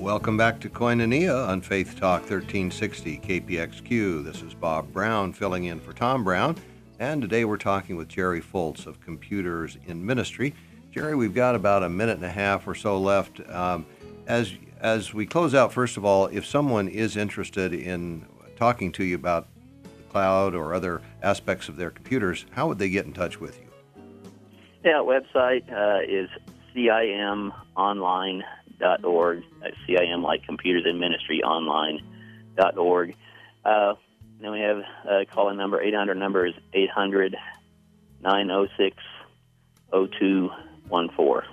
Welcome back to Koinonia on Faith Talk 1360 KPXQ. This is Bob Brown filling in for Tom Brown, and today we're talking with Jerry Fultz of Computers in Ministry. Jerry, we've got about a minute and a half or so left. Um, as as we close out, first of all, if someone is interested in talking to you about the cloud or other aspects of their computers, how would they get in touch with you? Yeah, website uh, is cimonline.org. That's CIM like Computers in Ministry online.org. Uh, then we have a call in number 800 number is 800 906 0214.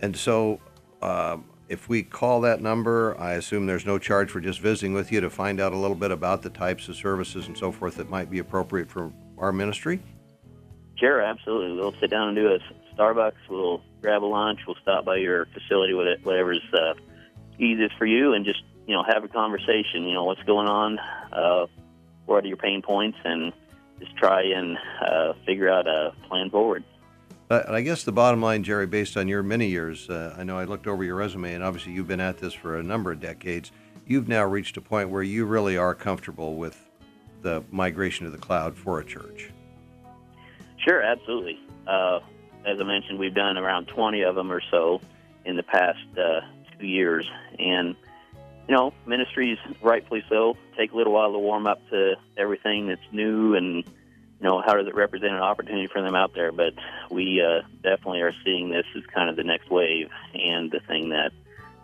And so, uh, if we call that number, I assume there's no charge for just visiting with you to find out a little bit about the types of services and so forth that might be appropriate for our ministry? Sure, absolutely. We'll sit down and do a Starbucks. We'll grab a lunch. We'll stop by your facility, whatever's uh, easiest for you, and just you know have a conversation. You know what's going on, uh, what are your pain points, and just try and uh, figure out a plan forward. But I guess the bottom line, Jerry, based on your many years, uh, I know I looked over your resume, and obviously you've been at this for a number of decades. You've now reached a point where you really are comfortable with the migration to the cloud for a church. Sure, absolutely. Uh, as I mentioned, we've done around 20 of them or so in the past uh, two years. And, you know, ministries, rightfully so, take a little while to warm up to everything that's new and, you know, how does it represent an opportunity for them out there. But we uh, definitely are seeing this as kind of the next wave and the thing that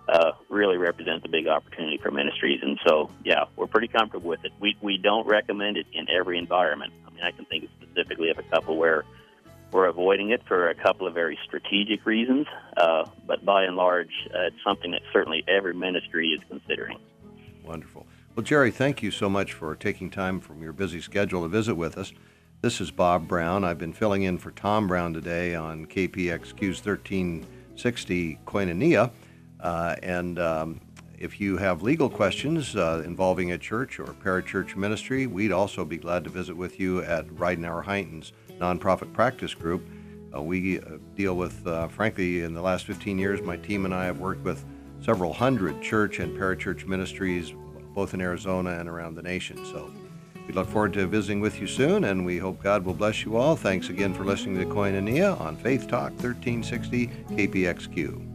uh, really represents a big opportunity for ministries. And so, yeah, we're pretty comfortable with it. We, we don't recommend it in every environment. I mean, I can think specifically of a couple where we're avoiding it for a couple of very strategic reasons, uh, but by and large, uh, it's something that certainly every ministry is considering. Wonderful. Well, Jerry, thank you so much for taking time from your busy schedule to visit with us. This is Bob Brown. I've been filling in for Tom Brown today on KPXQ's 1360 Koinonia. Uh, and um, if you have legal questions uh, involving a church or parachurch ministry, we'd also be glad to visit with you at Ridenour Hienton's nonprofit practice group. Uh, we uh, deal with, uh, frankly, in the last 15 years, my team and I have worked with several hundred church and parachurch ministries, both in Arizona and around the nation. So we look forward to visiting with you soon, and we hope God will bless you all. Thanks again for listening to Koinonia on Faith Talk 1360 KPXQ.